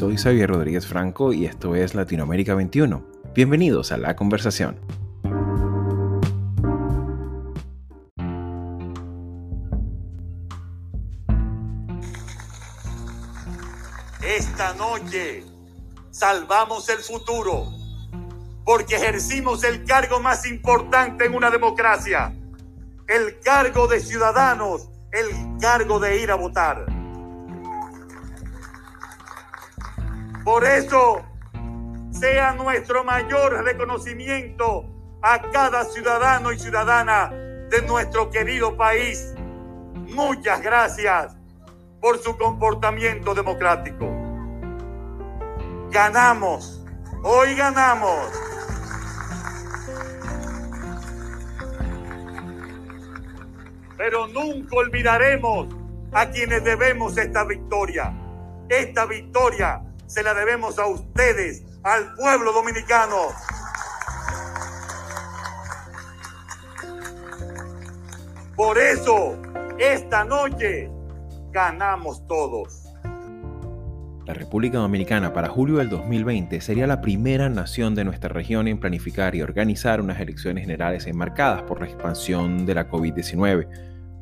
soy Xavier Rodríguez Franco y esto es Latinoamérica 21. Bienvenidos a la conversación. Esta noche salvamos el futuro porque ejercimos el cargo más importante en una democracia, el cargo de ciudadanos, el cargo de ir a votar. Por eso, sea nuestro mayor reconocimiento a cada ciudadano y ciudadana de nuestro querido país. Muchas gracias por su comportamiento democrático. Ganamos, hoy ganamos. Pero nunca olvidaremos a quienes debemos esta victoria. Esta victoria se la debemos a ustedes, al pueblo dominicano. Por eso, esta noche ganamos todos. La República Dominicana para julio del 2020 sería la primera nación de nuestra región en planificar y organizar unas elecciones generales enmarcadas por la expansión de la COVID-19.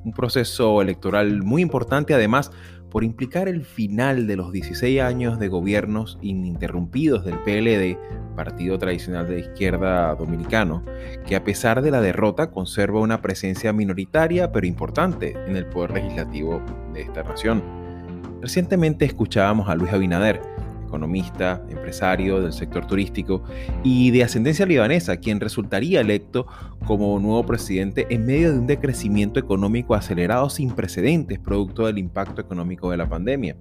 Un proceso electoral muy importante además por implicar el final de los 16 años de gobiernos ininterrumpidos del PLD, partido tradicional de izquierda dominicano, que a pesar de la derrota conserva una presencia minoritaria pero importante en el poder legislativo de esta nación. Recientemente escuchábamos a Luis Abinader, economista, empresario del sector turístico y de ascendencia libanesa, quien resultaría electo como nuevo presidente en medio de un decrecimiento económico acelerado sin precedentes producto del impacto económico de la pandemia.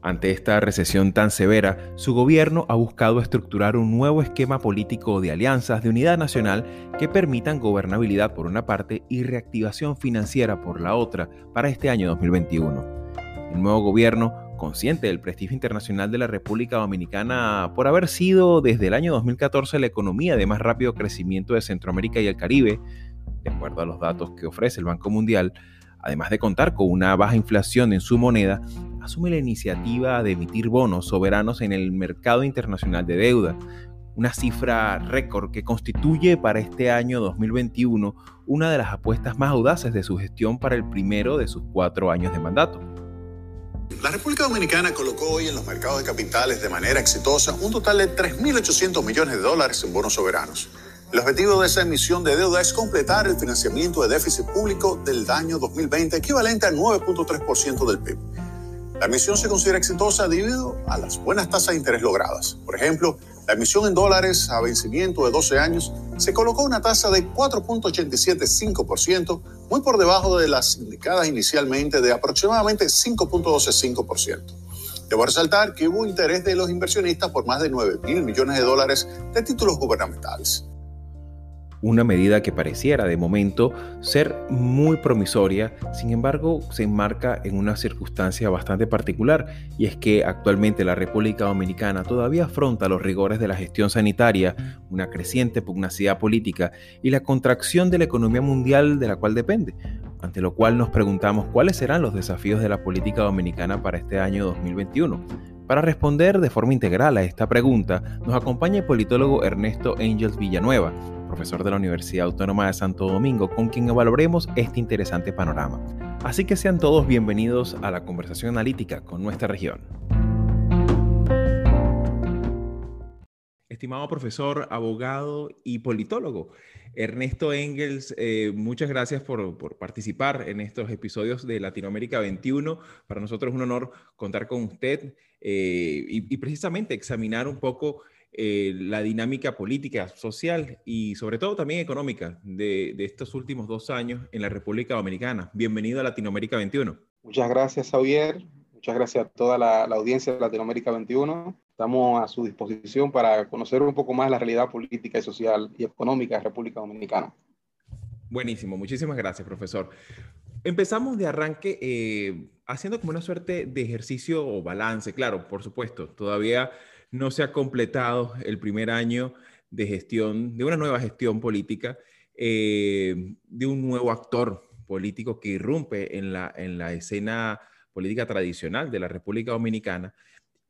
Ante esta recesión tan severa, su gobierno ha buscado estructurar un nuevo esquema político de alianzas de unidad nacional que permitan gobernabilidad por una parte y reactivación financiera por la otra para este año 2021. El nuevo gobierno consciente del prestigio internacional de la República Dominicana por haber sido desde el año 2014 la economía de más rápido crecimiento de Centroamérica y el Caribe, de acuerdo a los datos que ofrece el Banco Mundial, además de contar con una baja inflación en su moneda, asume la iniciativa de emitir bonos soberanos en el mercado internacional de deuda, una cifra récord que constituye para este año 2021 una de las apuestas más audaces de su gestión para el primero de sus cuatro años de mandato. La República Dominicana colocó hoy en los mercados de capitales de manera exitosa un total de 3.800 millones de dólares en bonos soberanos. El objetivo de esa emisión de deuda es completar el financiamiento de déficit público del año 2020, equivalente al 9.3% del PIB. La emisión se considera exitosa debido a las buenas tasas de interés logradas. Por ejemplo, la emisión en dólares a vencimiento de 12 años se colocó una tasa de 4.875%, muy por debajo de las indicadas inicialmente de aproximadamente 5.125%. Debo resaltar que hubo interés de los inversionistas por más de 9 mil millones de dólares de títulos gubernamentales una medida que pareciera de momento ser muy promisoria, sin embargo se enmarca en una circunstancia bastante particular y es que actualmente la República Dominicana todavía afronta los rigores de la gestión sanitaria, una creciente pugnacidad política y la contracción de la economía mundial de la cual depende, ante lo cual nos preguntamos cuáles serán los desafíos de la política dominicana para este año 2021. Para responder de forma integral a esta pregunta, nos acompaña el politólogo Ernesto Angels Villanueva, profesor de la Universidad Autónoma de Santo Domingo, con quien evaluaremos este interesante panorama. Así que sean todos bienvenidos a la conversación analítica con nuestra región. Estimado profesor, abogado y politólogo, Ernesto Engels, eh, muchas gracias por, participar en estos episodios de Latinoamérica 21. Para nosotros es un honor contar con usted eh, y, y, precisamente examinar un poco eh, la dinámica política, social y sobre todo también económica de, estos últimos dos años en la República Dominicana. Bienvenido a Latinoamérica 21. Muchas gracias, Javier. Muchas gracias a toda la, audiencia de Latinoamérica 21. Estamos a su disposición para conocer un poco más la realidad política y social y económica de la República Dominicana. Buenísimo, muchísimas gracias, profesor. Empezamos de arranque eh, haciendo como una suerte de ejercicio o balance, claro, por supuesto, todavía no se ha completado el primer año de gestión, de una nueva gestión política, eh, de un nuevo actor político que irrumpe en la, en la escena política tradicional de la República Dominicana.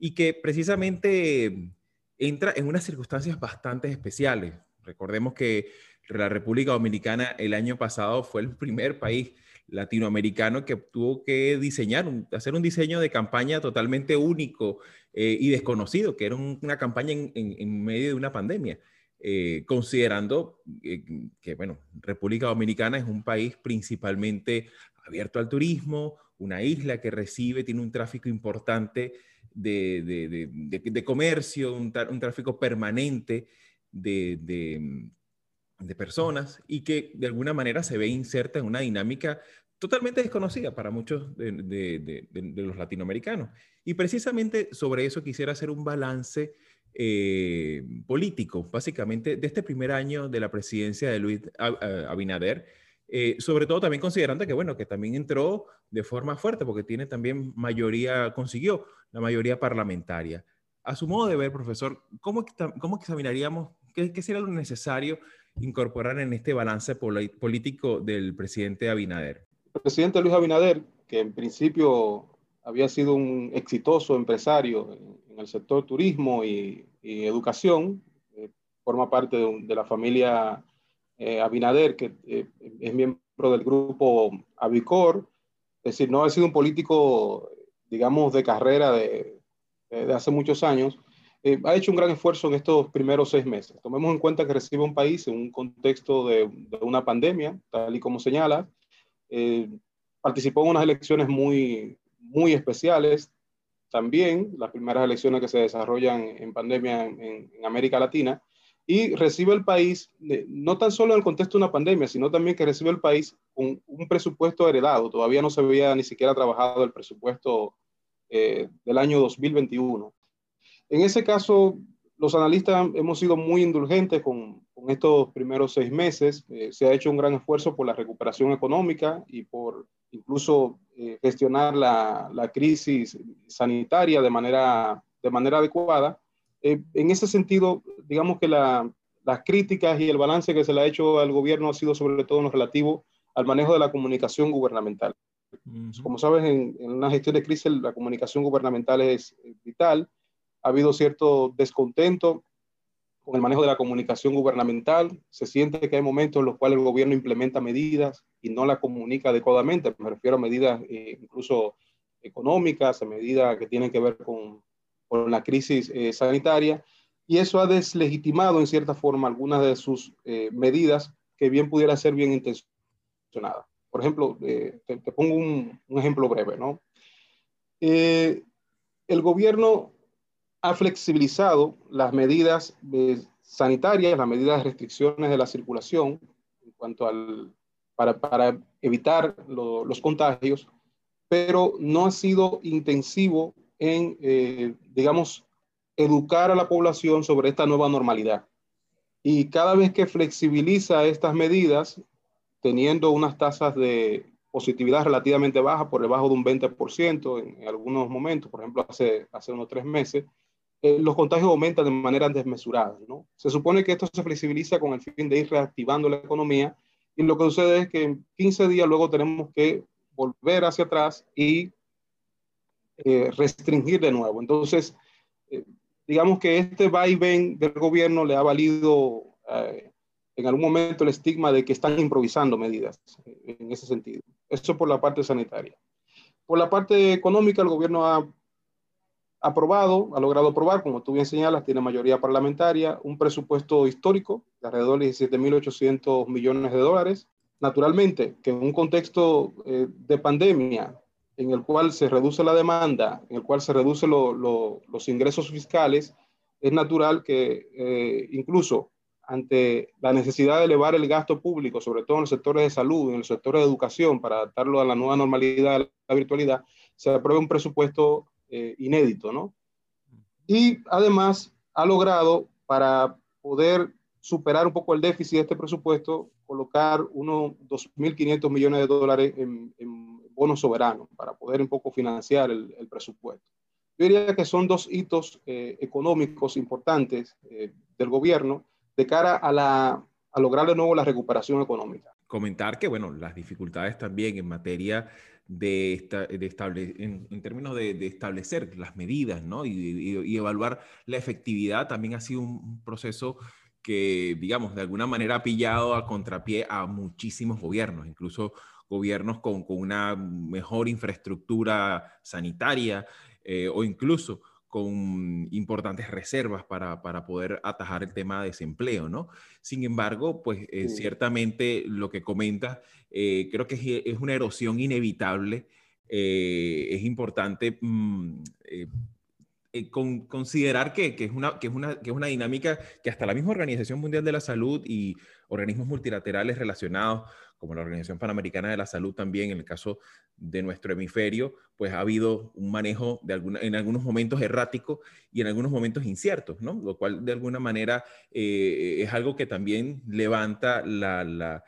y que precisamente entra en unas circunstancias bastante especiales. Recordemos que la República Dominicana el año pasado fue el primer país latinoamericano que tuvo que diseñar, hacer un diseño de campaña totalmente único eh, y desconocido, que era una campaña en, medio de una pandemia, eh, considerando eh, que, bueno, República Dominicana es un país principalmente abierto al turismo, una isla que recibe, tiene un tráfico importante de, comercio, un, tráfico permanente de, personas y que de alguna manera se ve inserta en una dinámica totalmente desconocida para muchos de, los latinoamericanos. Y precisamente sobre eso quisiera hacer un balance eh, político, básicamente, de este primer año de la presidencia de Luis Abinader eh, sobre todo también considerando que, bueno, que también entró de forma fuerte porque tiene también mayoría, consiguió la mayoría parlamentaria. A su modo de ver, profesor, ¿cómo, cómo examinaríamos, qué, qué sería lo necesario incorporar en este balance político del presidente Abinader? Presidente Luis Abinader, que en principio había sido un exitoso empresario en el sector turismo y, educación, eh, forma parte de, la familia eh, Abinader, que eh, es miembro del grupo Avicor, es decir, no ha sido un político, digamos, de carrera de, hace muchos años, ha hecho un gran esfuerzo en estos primeros seis meses. Tomemos en cuenta que recibe un país en un contexto de una pandemia, tal y como señala. Participó en unas elecciones muy, muy especiales, también las primeras elecciones que se desarrollan en pandemia en, América Latina, y recibe el país, no tan solo en el contexto de una pandemia, sino también que recibe el país con un presupuesto heredado. Todavía no se había ni siquiera trabajado el presupuesto eh, del año 2021. En ese caso, los analistas hemos sido muy indulgentes con, con estos primeros seis meses. Eh, se ha hecho un gran esfuerzo por la recuperación económica y por incluso eh, gestionar la, la, crisis sanitaria de manera, de manera adecuada. en ese sentido, digamos que las críticas y el balance que se le ha hecho al gobierno ha sido sobre todo en lo relativo al manejo de la comunicación gubernamental. Como sabes, en, una gestión de crisis la comunicación gubernamental es vital. Ha habido cierto descontento con el manejo de la comunicación gubernamental. Se siente que hay momentos en los cuales el gobierno implementa medidas y no la comunica adecuadamente. Me refiero a medidas eh, incluso económicas, a medidas que tienen que ver con, con la crisis eh, sanitaria y eso ha deslegitimado en cierta forma algunas de sus eh, medidas que bien pudiera ser bien intencionadas. Por ejemplo, te, pongo un, ejemplo breve, ¿no? El gobierno ha flexibilizado las medidas sanitarias, las medidas de restricciones de la circulación en cuanto al, para, para evitar los contagios, pero no ha sido intensivo en, digamos, educar a la población sobre esta nueva normalidad. Y cada vez que flexibiliza estas medidas, teniendo unas tasas de positividad relativamente bajas, por debajo de un 20% en, algunos momentos, por ejemplo, hace, hace unos tres meses, eh, los contagios aumentan de manera desmesurada. ¿no? Se supone que esto se flexibiliza con el fin de ir reactivando la economía y lo que sucede es que en 15 días luego tenemos que volver hacia atrás y eh, restringir de nuevo. Entonces, eh, digamos que este vaivén del gobierno le ha valido en algún momento el estigma de que están improvisando medidas en ese sentido. Eso por la parte sanitaria. Por la parte económica, el gobierno ha aprobado, ha logrado aprobar, como tú bien señalas, tiene mayoría parlamentaria, un presupuesto histórico de alrededor de 17.800 millones de dólares. Naturalmente, que en un contexto eh, de pandemia, en el cual se reduce la demanda, en el cual se reducen los ingresos fiscales, es natural que eh, incluso ante la necesidad de elevar el gasto público, sobre todo en los sectores de salud, en los sectores de educación, para adaptarlo a la nueva normalidad, a la virtualidad, se apruebe un presupuesto eh, inédito, ¿no? Y además ha logrado, para poder superar un poco el déficit de este presupuesto, colocar unos 2.500 millones de dólares en, bonos soberanos para poder un poco financiar el, presupuesto. Yo diría que son dos hitos eh, económicos importantes eh, del gobierno de cara a, la, a lograr de nuevo la recuperación económica. comentar que, bueno, las dificultades también en materia de, de en, términos de, establecer las medidas, ¿no? Y, evaluar la efectividad también ha sido un proceso que, digamos, de alguna manera ha pillado a contrapié a muchísimos gobiernos, incluso gobiernos con, con una mejor infraestructura sanitaria eh, o incluso con importantes reservas para, para, poder atajar el tema de desempleo, ¿no? Sin embargo, pues eh, ciertamente lo que comentas, eh, creo que es, una erosión inevitable. es importante mm, con, considerar que, que, es una, que, es una, que es una dinámica que hasta la misma Organización Mundial de la Salud y organismos multilaterales relacionados como la Organización Panamericana de la Salud también, en el caso de nuestro hemisferio, pues ha habido un manejo de en algunos momentos errático y en algunos momentos inciertos, ¿no? Lo cual de alguna manera eh, es algo que también levanta la, la,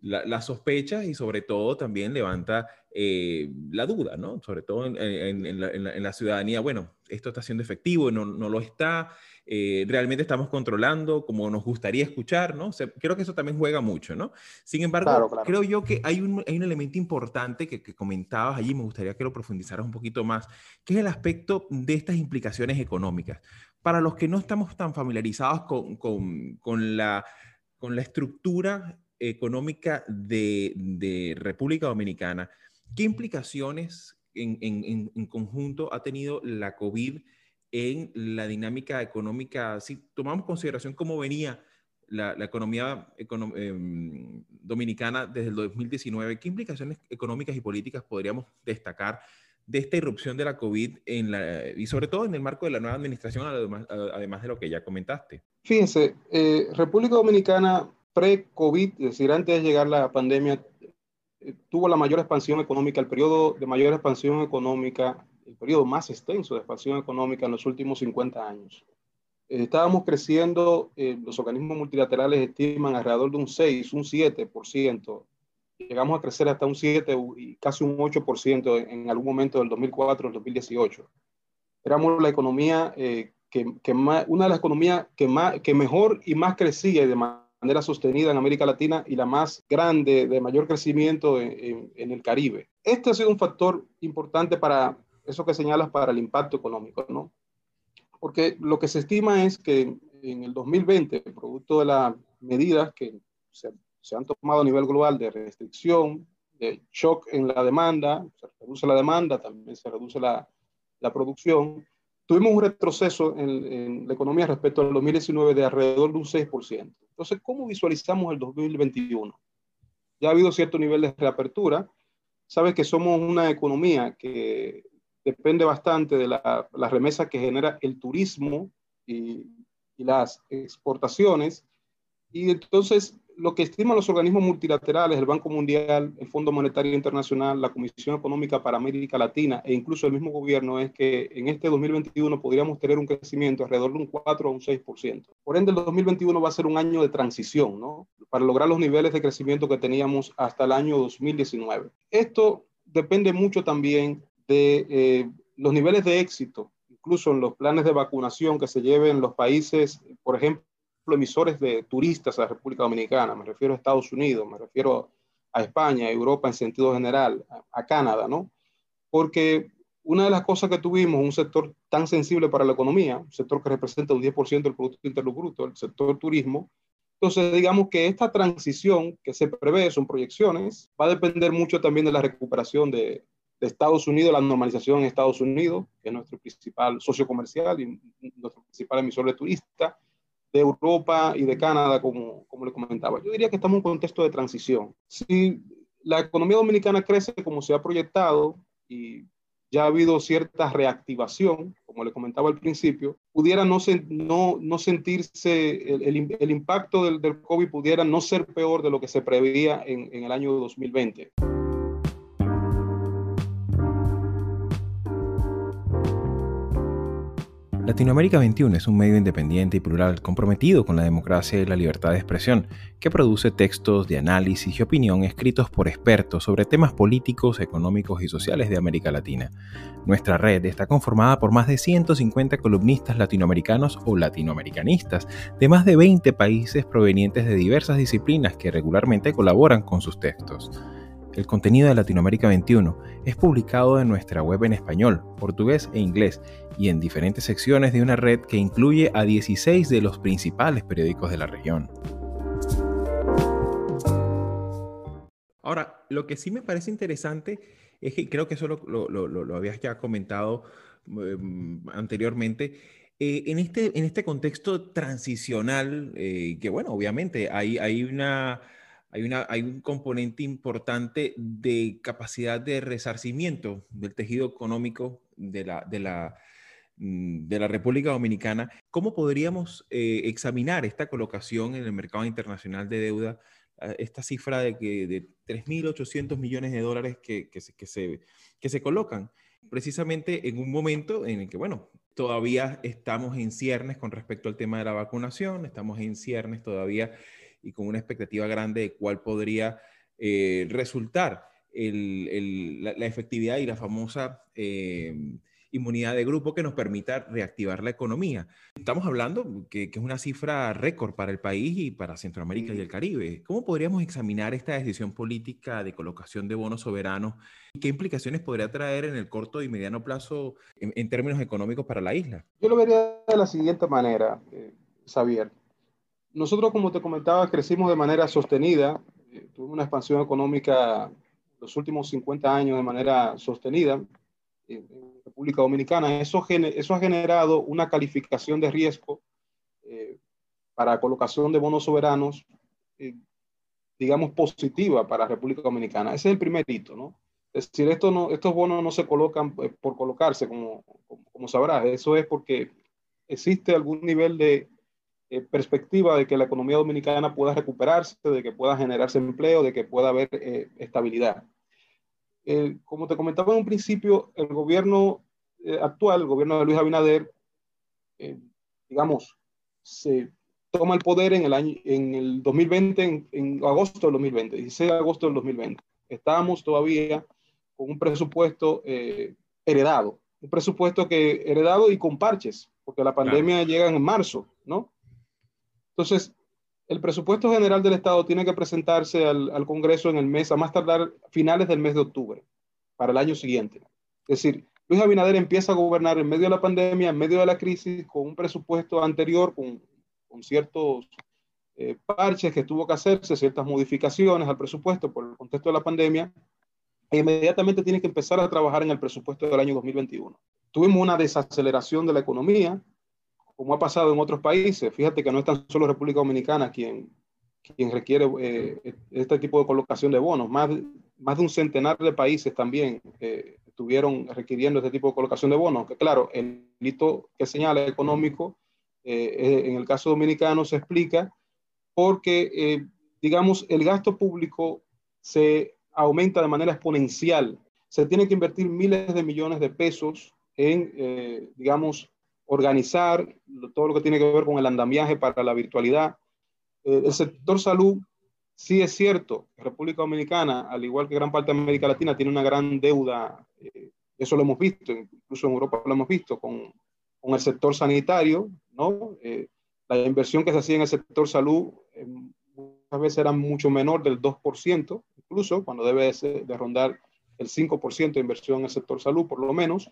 la, sospecha y sobre todo también levanta eh, la duda, ¿no? Sobre todo en, la, ciudadanía, bueno, esto está siendo efectivo, no, no lo está, eh, realmente estamos controlando como nos gustaría escuchar, ¿no? creo que eso también juega mucho, ¿no? Sin embargo, creo yo que hay un, hay un elemento importante que, que, comentabas allí, me gustaría que lo profundizaras un poquito más, que es el aspecto de estas implicaciones económicas. Para los que no estamos tan familiarizados con, con, con la, con la estructura económica de, de República Dominicana, ¿qué implicaciones en, en, en, conjunto ha tenido la COVID en la dinámica económica, si tomamos consideración cómo venía la, economía em, dominicana desde el 2019, ¿qué implicaciones económicas y políticas podríamos destacar de esta irrupción de la COVID en la, y sobre todo en el marco de la nueva administración, además, de lo que ya comentaste? Fíjense, eh, República Dominicana pre-COVID, es decir, antes de llegar la pandemia, eh, tuvo la mayor expansión económica, el periodo de mayor expansión económica el periodo más extenso de expansión económica en los últimos 50 años. Eh, estábamos creciendo, eh, los organismos multilaterales estiman alrededor de un 6, un 7%. Llegamos a crecer hasta un 7 y casi un 8% en, algún momento del 2004 al 2018. Éramos la economía eh, que, que más, una de las economías que, más, que mejor y más crecía de manera sostenida en América Latina y la más grande, de mayor crecimiento en, en el Caribe. Este ha sido un factor importante para eso que señalas para el impacto económico, ¿no? Porque lo que se estima es que en el 2020, producto de las medidas que se, han tomado a nivel global de restricción, de shock en la demanda, se reduce la demanda, también se reduce la, la producción, tuvimos un retroceso en, en, la economía respecto al 2019 de alrededor de un 6%. Entonces, ¿cómo visualizamos el 2021? Ya ha habido cierto nivel de reapertura. Sabes que somos una economía que depende bastante de la, la remesa que genera el turismo y, y, las exportaciones. Y entonces, lo que estiman los organismos multilaterales, el Banco Mundial, el Fondo Monetario Internacional, la Comisión Económica para América Latina e incluso el mismo gobierno, es que en este 2021 podríamos tener un crecimiento alrededor de un 4 o un 6%. Por ende, el 2021 va a ser un año de transición, ¿no? Para lograr los niveles de crecimiento que teníamos hasta el año 2019. Esto depende mucho también de eh, los niveles de éxito, incluso en los planes de vacunación que se lleven en los países, por ejemplo, emisores de turistas a la República Dominicana, me refiero a Estados Unidos, me refiero a España, a Europa en sentido general, a, Canadá, ¿no? Porque una de las cosas que tuvimos, un sector tan sensible para la economía, un sector que representa un 10% del Producto Interno Bruto, el sector turismo, entonces, digamos que esta transición que se prevé, son proyecciones, va a depender mucho también de la recuperación de, de Estados Unidos, la normalización en Estados Unidos, que es nuestro principal socio comercial y nuestro principal emisor de turistas, de Europa y de Canadá, como, como le comentaba. Yo diría que estamos en un contexto de transición. Si la economía dominicana crece como se ha proyectado y ya ha habido cierta reactivación, como le comentaba al principio, pudiera no, no, no sentirse, el, el, impacto del, del, COVID pudiera no ser peor de lo que se preveía en, en el año 2020. Latinoamérica 21 es un medio independiente y plural comprometido con la democracia y la libertad de expresión, que produce textos de análisis y opinión escritos por expertos sobre temas políticos, económicos y sociales de América Latina. Nuestra red está conformada por más de 150 columnistas latinoamericanos o latinoamericanistas de más de 20 países provenientes de diversas disciplinas que regularmente colaboran con sus textos. El contenido de Latinoamérica 21 es publicado en nuestra web en español, portugués e inglés y en diferentes secciones de una red que incluye a 16 de los principales periódicos de la región. Ahora, lo que sí me parece interesante es que creo que eso lo, habías ya comentado em, anteriormente. Eh, en, este, en este contexto transicional, eh, que bueno, obviamente hay, hay una hay, un componente importante de capacidad de resarcimiento del tejido económico de la, mm, República Dominicana. ¿Cómo podríamos eh, examinar esta colocación en el mercado internacional de deuda, ah, esta cifra de, de 3.800 millones de dólares que, se, que se colocan? Precisamente en un momento en el que, bueno, todavía estamos en ciernes con respecto al tema de la vacunación, estamos en ciernes todavía y con una expectativa grande de cuál podría eh, resultar la, efectividad y la famosa eh, inmunidad de grupo que nos permita reactivar la economía. Estamos hablando que, es una cifra récord para el país y para Centroamérica y el Caribe. ¿Cómo podríamos examinar esta decisión política de colocación de bonos soberanos y qué implicaciones podría traer en el corto y mediano plazo en, términos económicos para la isla? Yo lo vería de la siguiente manera, eh, Xavier. Nosotros, como te comentaba, crecimos de manera sostenida, eh, tuvimos una expansión económica los últimos 50 años de manera sostenida en, República Dominicana. Eso, eso ha generado una calificación de riesgo eh, para colocación de bonos soberanos, eh, digamos, positiva para República Dominicana. Ese es el primer hito, ¿no? Es decir, esto no, estos bonos no se colocan por colocarse, como, como, como sabrás. Eso es porque existe algún nivel de eh, perspectiva de que la economía dominicana pueda recuperarse, de que pueda generarse empleo, de que pueda haber eh, estabilidad. Eh, como te comentaba en un principio, el gobierno actual, el gobierno de Luis Abinader, digamos, se toma el poder en el año, en el 2020, en, agosto del 2020, 16 de agosto del 2020. Estábamos todavía con un presupuesto heredado, un presupuesto que heredado y con parches, porque la pandemia llega en marzo, ¿no? Entonces, el presupuesto general del Estado tiene que presentarse al, Congreso en el mes, a más tardar finales del mes de octubre, para el año siguiente. Es decir, Luis Abinader empieza a gobernar en medio de la pandemia, en medio de la crisis, con un presupuesto anterior, con, ciertos eh, parches que tuvo que hacerse, ciertas modificaciones al presupuesto por el contexto de la pandemia, e inmediatamente tiene que empezar a trabajar en el presupuesto del año 2021. Tuvimos una desaceleración de la economía, como ha pasado en otros países. Fíjate que no es tan solo República Dominicana quien, quien requiere eh, este tipo de colocación de bonos. Más, más de un centenar de países también eh, estuvieron requiriendo este tipo de colocación de bonos. Que claro, el hito que señala económico, eh, en el caso dominicano se explica porque, digamos, el gasto público se aumenta de manera exponencial. Se tiene que invertir miles de millones de pesos en, digamos, organizar todo lo que tiene que ver con el andamiaje para la virtualidad. Eh, el sector salud, sí es cierto, República Dominicana, al igual que gran parte de América Latina, tiene una gran deuda, eh, eso lo hemos visto, incluso en Europa lo hemos visto con, el sector sanitario, ¿no? Eh, la inversión que se hacía en el sector salud muchas veces era mucho menor del 2%, incluso cuando debe de, de rondar el 5% de inversión en el sector salud, por lo menos.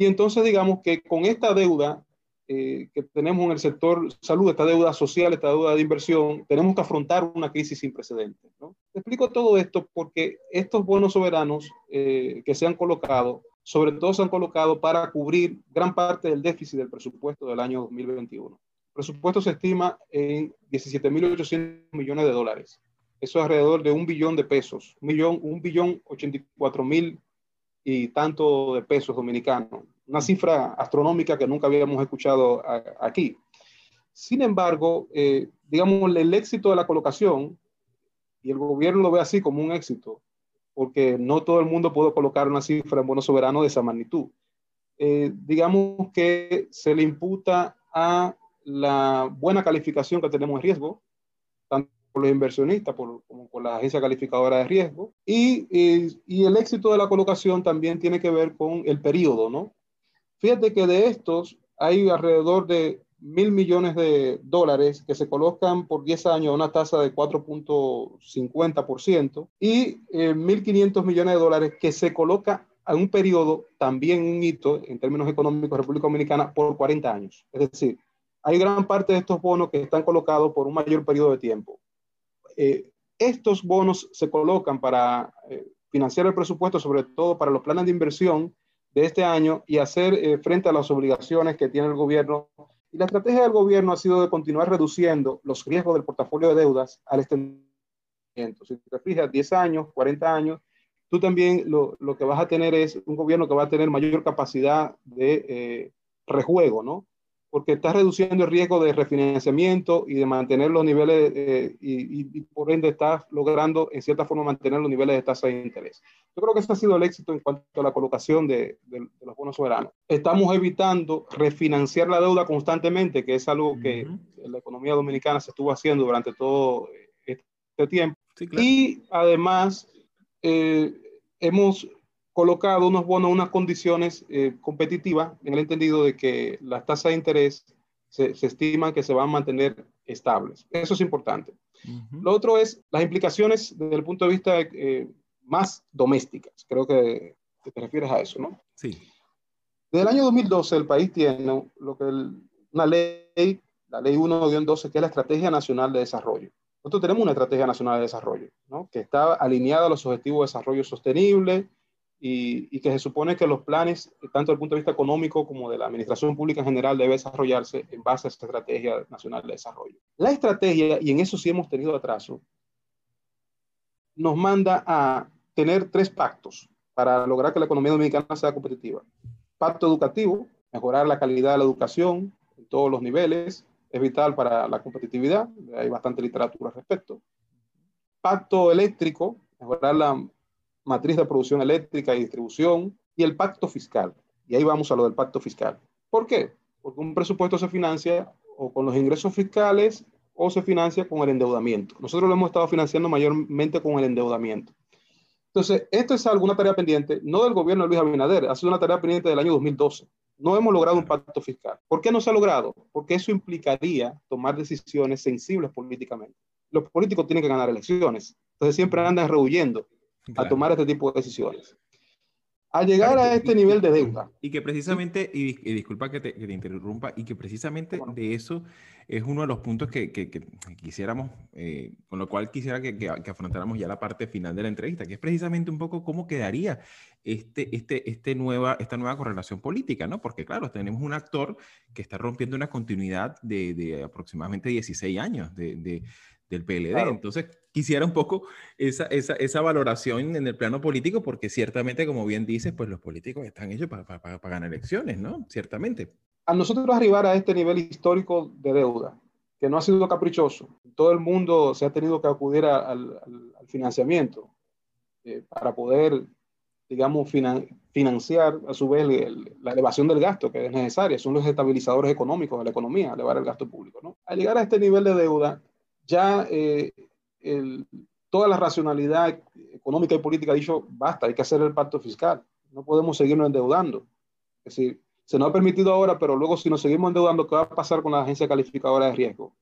Y entonces digamos que con esta deuda eh, que tenemos en el sector salud, esta deuda social, esta deuda de inversión, tenemos que afrontar una crisis sin precedentes. ¿no? explico todo esto porque estos bonos soberanos eh, que se han colocado, sobre todo se han colocado para cubrir gran parte del déficit del presupuesto del año 2021. El presupuesto se estima en 17.800 millones de dólares. Eso es alrededor de un billón de pesos, un billón, un billón 84 mil y tanto de pesos dominicanos, una cifra astronómica que nunca habíamos escuchado aquí. Sin embargo, eh, digamos, el éxito de la colocación, y el gobierno lo ve así como un éxito, porque no todo el mundo puede colocar una cifra en bono soberano de esa magnitud. eh, digamos que se le imputa a la buena calificación que tenemos en riesgo, tanto por los inversionistas como por la agencia calificadora de riesgo. Y, y, el éxito de la colocación también tiene que ver con el periodo, ¿no? Fíjate que de estos hay alrededor de mil millones de dólares que se colocan por 10 años a una tasa de 4.50% y eh, 1.500 millones de dólares que se coloca a un periodo, también un hito en términos económicos, República Dominicana, por 40 años. Es decir, hay gran parte de estos bonos que están colocados por un mayor periodo de tiempo. Eh, estos bonos se colocan para eh, financiar el presupuesto, sobre todo para los planes de inversión de este año y hacer eh, frente a las obligaciones que tiene el gobierno. Y la estrategia del gobierno ha sido de continuar reduciendo los riesgos del portafolio de deudas al extendimiento. Si te fijas, 10 años, 40 años, tú también lo, lo, que vas a tener es un gobierno que va a tener mayor capacidad de rejuego, ¿no? Porque estás reduciendo el riesgo de refinanciamiento y de mantener los niveles, eh, y, por ende estás logrando en cierta forma mantener los niveles de tasa de interés. Yo creo que ese ha sido el éxito en cuanto a la colocación de, los bonos soberanos. Estamos evitando refinanciar la deuda constantemente, que es algo que la economía dominicana se estuvo haciendo durante todo este tiempo. Y además, eh, hemos colocado unos bonos unas condiciones eh, competitivas en el entendido de que las tasas de interés se, se, estiman que se van a mantener estables. Eso es importante. Lo otro es las implicaciones desde el punto de vista eh, más domésticas. Creo que, te refieres a eso, ¿no? Sí. Desde el año 2012 el país tiene lo que una ley, la ley 1-12, que es la Estrategia Nacional de Desarrollo. Nosotros tenemos una Estrategia Nacional de Desarrollo, ¿no? que está alineada a los Objetivos de Desarrollo Sostenible, y, que se supone que los planes, tanto desde el punto de vista económico como de la administración pública en general, debe desarrollarse en base a esta estrategia nacional de desarrollo. La estrategia, y en eso sí hemos tenido atraso, nos manda a tener tres pactos para lograr que la economía dominicana sea competitiva. Pacto educativo, mejorar la calidad de la educación en todos los niveles, es vital para la competitividad, hay bastante literatura al respecto. Pacto eléctrico, mejorar la matriz de producción eléctrica y distribución, y el pacto fiscal. Y ahí vamos a lo del pacto fiscal. ¿Por qué? Porque un presupuesto se financia o con los ingresos fiscales o se financia con el endeudamiento. Nosotros lo hemos estado financiando mayormente con el endeudamiento. Entonces, esto es alguna tarea pendiente, no del gobierno de Luis Abinader, ha sido una tarea pendiente del año 2012. No hemos logrado un pacto fiscal. ¿Por qué no se ha logrado? Porque eso implicaría tomar decisiones sensibles políticamente. Los políticos tienen que ganar elecciones. Entonces siempre andan rehuyendo a tomar este tipo de decisiones. Al llegar a este nivel de deuda. Y que precisamente, y, disculpa que te, interrumpa, y que precisamente de eso es uno de los puntos que, que, quisiéramos, eh, con lo cual quisiera que, afrontáramos ya la parte final de la entrevista, que es precisamente un poco cómo quedaría este, este, este nueva, esta nueva correlación política, ¿no? Porque claro, tenemos un actor que está rompiendo una continuidad de, de aproximadamente 16 años de, de del PLD. Entonces, quisiera un poco esa, esa, esa, valoración en el plano político, porque ciertamente, como bien dices, pues los políticos están hechos para, para, ganar elecciones, ¿no? Ciertamente. A nosotros arribar a este nivel histórico de deuda, que no ha sido caprichoso, todo el mundo se ha tenido que acudir al, al, financiamiento eh, para poder, digamos, financiar a su vez la elevación del gasto que es necesaria. Son los estabilizadores económicos de la economía, elevar el gasto público. ¿no? Al llegar a este nivel de deuda, ya eh, toda la racionalidad económica y política ha dicho, basta, hay que hacer el pacto fiscal, no podemos seguirnos endeudando. Es decir, se nos ha permitido ahora, pero luego si nos seguimos endeudando, ¿qué va a pasar con la agencia calificadora de riesgo?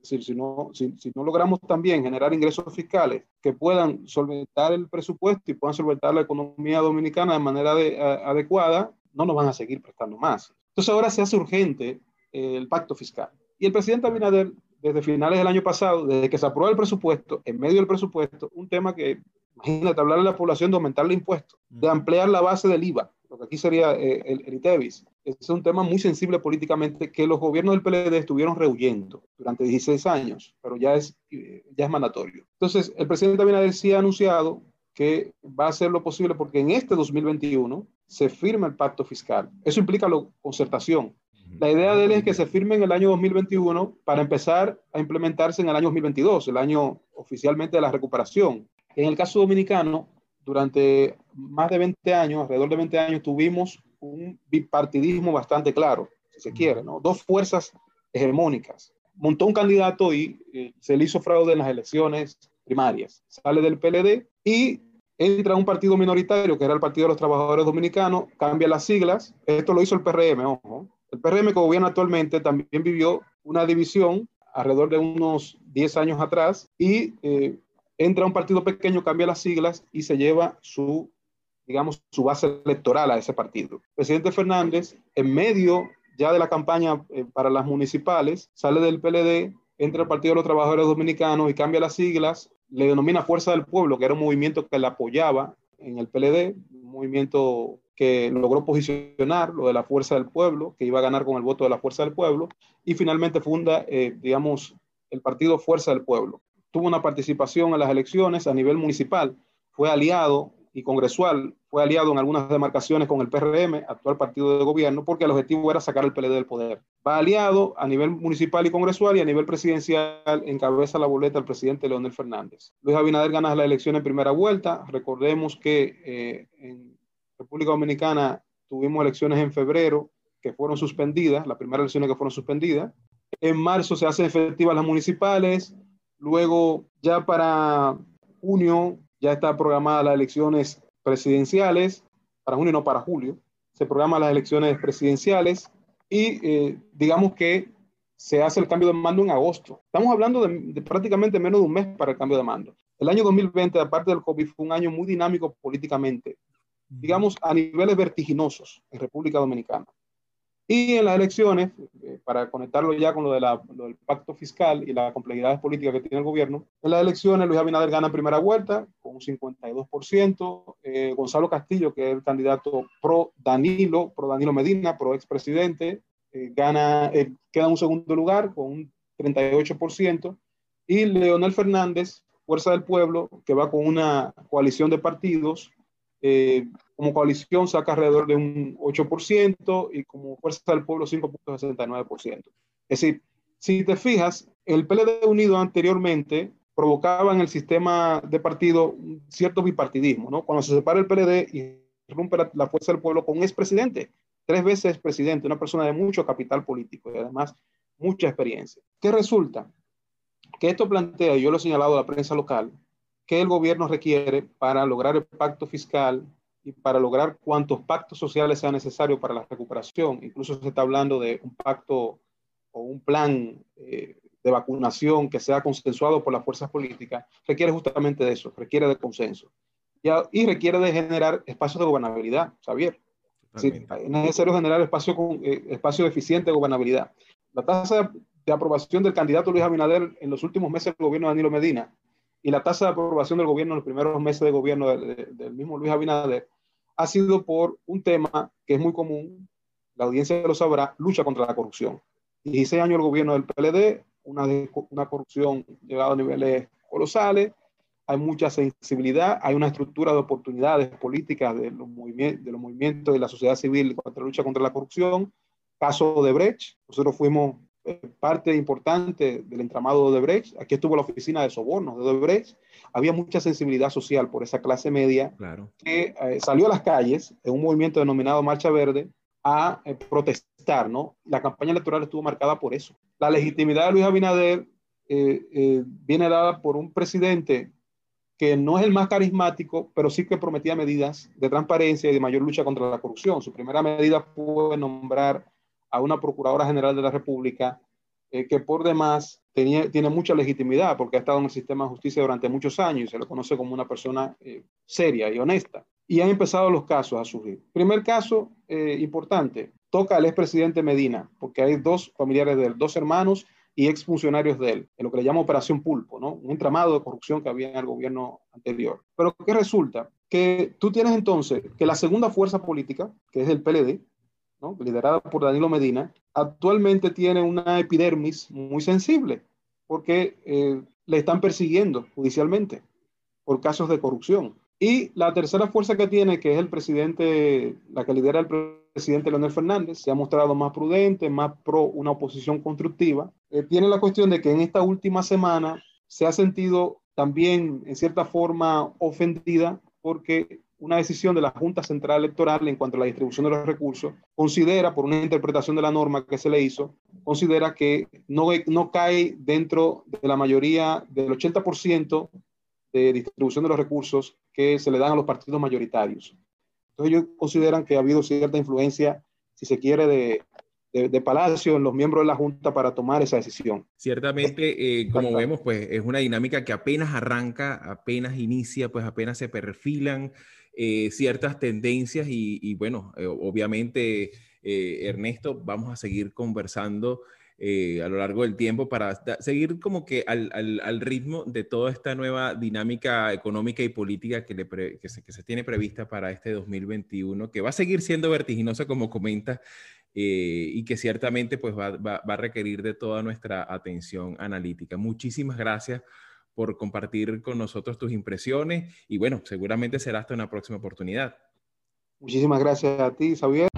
Es decir, si no, si, no logramos también generar ingresos fiscales que puedan solventar el presupuesto y puedan solventar la economía dominicana de manera adecuada, no nos van a seguir prestando más. Entonces ahora se hace urgente el pacto fiscal. Y el presidente Abinader desde finales del año pasado, desde que se aprobó el presupuesto, en medio del presupuesto, un tema que, imagínate, hablar a la población de aumentarle impuestos, de ampliar la base del IVA, lo que aquí sería eh, el, el ITEVIS. Es un tema muy sensible políticamente que los gobiernos del PLD estuvieron rehuyendo durante 16 años, pero ya es, ya es mandatorio. Entonces, el presidente Abinader sí ha anunciado que va a hacer lo posible porque en este 2021 se firma el pacto fiscal. Eso implica la concertación, la idea de él es que se firme en el año 2021 para empezar a implementarse en el año 2022, el año oficialmente de la recuperación. En el caso dominicano, durante más de 20 años, alrededor de 20 años, tuvimos un bipartidismo bastante claro, si se quiere, ¿no? Dos fuerzas hegemónicas. Montó un candidato y eh, se le hizo fraude en las elecciones primarias. Sale del PLD y entra un partido minoritario, que era el Partido de los Trabajadores Dominicanos, cambia las siglas. Esto lo hizo el PRM, ojo. El PRM que gobierna actualmente también vivió una división alrededor de unos 10 años atrás y eh, entra un partido pequeño, cambia las siglas y se lleva su, digamos, su base electoral a ese partido. El presidente Fernández, en medio ya de la campaña eh, para las municipales, sale del PLD, entra al Partido de los Trabajadores Dominicanos y cambia las siglas, le denomina Fuerza del Pueblo, que era un movimiento que le apoyaba en el PLD, un movimiento que logró posicionar lo de la Fuerza del Pueblo, que iba a ganar con el voto de la Fuerza del Pueblo, y finalmente funda, eh, digamos, el partido Fuerza del Pueblo. Tuvo una participación en las elecciones a nivel municipal, fue aliado y congresual fue aliado en algunas demarcaciones con el PRM, actual partido de gobierno, porque el objetivo era sacar el PLD del poder. Va aliado a nivel municipal y congresual y a nivel presidencial encabeza la boleta el presidente Leonel Fernández. Luis Abinader gana la elección en primera vuelta. Recordemos que eh, en República Dominicana tuvimos elecciones en febrero que fueron suspendidas, las primeras elecciones que fueron suspendidas. En marzo se hacen efectivas las municipales. Luego, ya para junio, ya está programada las elecciones presidenciales, para junio no para julio. Se programan las elecciones presidenciales y eh, digamos que se hace el cambio de mando en agosto. Estamos hablando de, prácticamente menos de un mes para el cambio de mando. El año 2020, aparte del COVID, fue un año muy dinámico políticamente, digamos a niveles vertiginosos en República Dominicana. Y en las elecciones, eh, para conectarlo ya con lo, de la, del pacto fiscal y las complejidades políticas que tiene el gobierno, en las elecciones Luis Abinader gana en primera vuelta con un 52%, eh, Gonzalo Castillo, que es el candidato pro Danilo, pro Danilo Medina, pro expresidente, eh, gana, queda en un segundo lugar con un 38%, y Leonel Fernández, Fuerza del Pueblo, que va con una coalición de partidos, como coalición saca alrededor de un 8% y como Fuerza del Pueblo 5.69%. Es decir, si te fijas, el PLD unido anteriormente provocaba en el sistema de partido cierto bipartidismo, ¿no? Cuando se separa el PLD y rompe la, Fuerza del Pueblo con un expresidente, tres veces presidente, una persona de mucho capital político y además mucha experiencia. ¿Qué resulta? Que esto plantea, y yo lo he señalado a la prensa local, que el gobierno requiere para lograr el pacto fiscal y para lograr cuantos pactos sociales sean necesarios para la recuperación. Incluso se está hablando de un pacto o un plan eh, de vacunación que sea consensuado por las fuerzas políticas, requiere justamente de eso, requiere de consenso. Y, y requiere de generar espacios de gobernabilidad, Xavier. Sí, es necesario generar espacio, con, eh, espacio eficiente de gobernabilidad. La tasa de aprobación del candidato Luis Abinader en los últimos meses del gobierno de Danilo Medina y la tasa de aprobación del gobierno en los primeros meses de gobierno del mismo Luis Abinader ha sido por un tema que es muy común, la audiencia lo sabrá, lucha contra la corrupción. 16 años el gobierno del PLD, una, una corrupción llegada a niveles colosales, hay mucha sensibilidad, hay una estructura de oportunidades políticas de los, movimientos, de los movimientos de la sociedad civil contra la lucha contra la corrupción. Caso de Brecht, nosotros fuimos parte importante del entramado de Brecht. Aquí estuvo la oficina de sobornos de Brecht. Había mucha sensibilidad social por esa clase media que eh, salió a las calles en un movimiento denominado Marcha Verde a eh, protestar, ¿no? La campaña electoral estuvo marcada por eso. La legitimidad de Luis Abinader viene dada por un presidente que no es el más carismático, pero sí que prometía medidas de transparencia y de mayor lucha contra la corrupción. Su primera medida fue nombrar a una Procuradora General de la República eh, que por demás tiene mucha legitimidad porque ha estado en el sistema de justicia durante muchos años y se le conoce como una persona eh, seria y honesta. Y han empezado los casos a surgir. Primer caso eh, importante, toca al expresidente Medina, porque hay dos familiares de él, dos hermanos y exfuncionarios de él, en lo que le llama Operación Pulpo, ¿no? un entramado de corrupción que había en el gobierno anterior. Pero ¿qué resulta? Que tú tienes entonces que la segunda fuerza política, que es el PLD, liderada por Danilo Medina, actualmente tiene una epidermis muy sensible porque eh, le están persiguiendo judicialmente por casos de corrupción. Y la tercera fuerza que tiene, que es el presidente, la que lidera el presidente Leonel Fernández, se ha mostrado más prudente, más pro una oposición constructiva. Eh, tiene la cuestión de que en esta última semana se ha sentido también en cierta forma ofendida porque una decisión de la Junta Central Electoral en cuanto a la distribución de los recursos, considera, por una interpretación de la norma que se le hizo, considera que no, no cae dentro de la mayoría del 80% de distribución de los recursos que se le dan a los partidos mayoritarios. Entonces ellos consideran que ha habido cierta influencia, si se quiere, de, de, Palacio en los miembros de la Junta para tomar esa decisión. Ciertamente, eh, como vemos, pues es una dinámica que apenas arranca, apenas inicia, pues apenas se perfilan eh, ciertas tendencias y, bueno, eh, obviamente, Ernesto, vamos a seguir conversando. a lo largo del tiempo para seguir como que al, al, ritmo de toda esta nueva dinámica económica y política que, se, que, se, tiene prevista para este 2021, que va a seguir siendo vertiginosa, como comenta, eh, y que ciertamente pues va, va, a requerir de toda nuestra atención analítica. Muchísimas gracias por compartir con nosotros tus impresiones y bueno, seguramente será hasta una próxima oportunidad. Muchísimas gracias a ti, Xavier.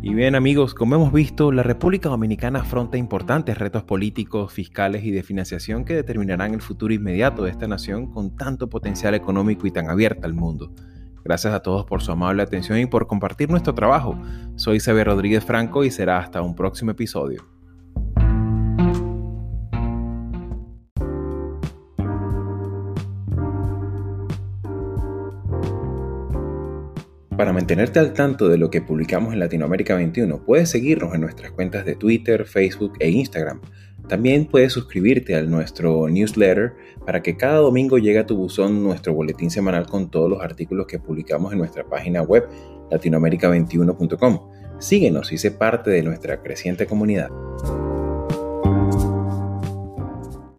Y bien amigos, como hemos visto, la República Dominicana afronta importantes retos políticos, fiscales y de financiación que determinarán el futuro inmediato de esta nación con tanto potencial económico y tan abierta al mundo. Gracias a todos por su amable atención y por compartir nuestro trabajo. Soy Xavier Rodríguez Franco y será hasta un próximo episodio. Para mantenerte al tanto de lo que publicamos en Latinoamérica 21, puedes seguirnos en nuestras cuentas de Twitter, Facebook e Instagram. También puedes suscribirte a nuestro newsletter para que cada domingo llegue a tu buzón nuestro boletín semanal con todos los artículos que publicamos en nuestra página web latinoamerica21.com. Síguenos y sé parte de nuestra creciente comunidad.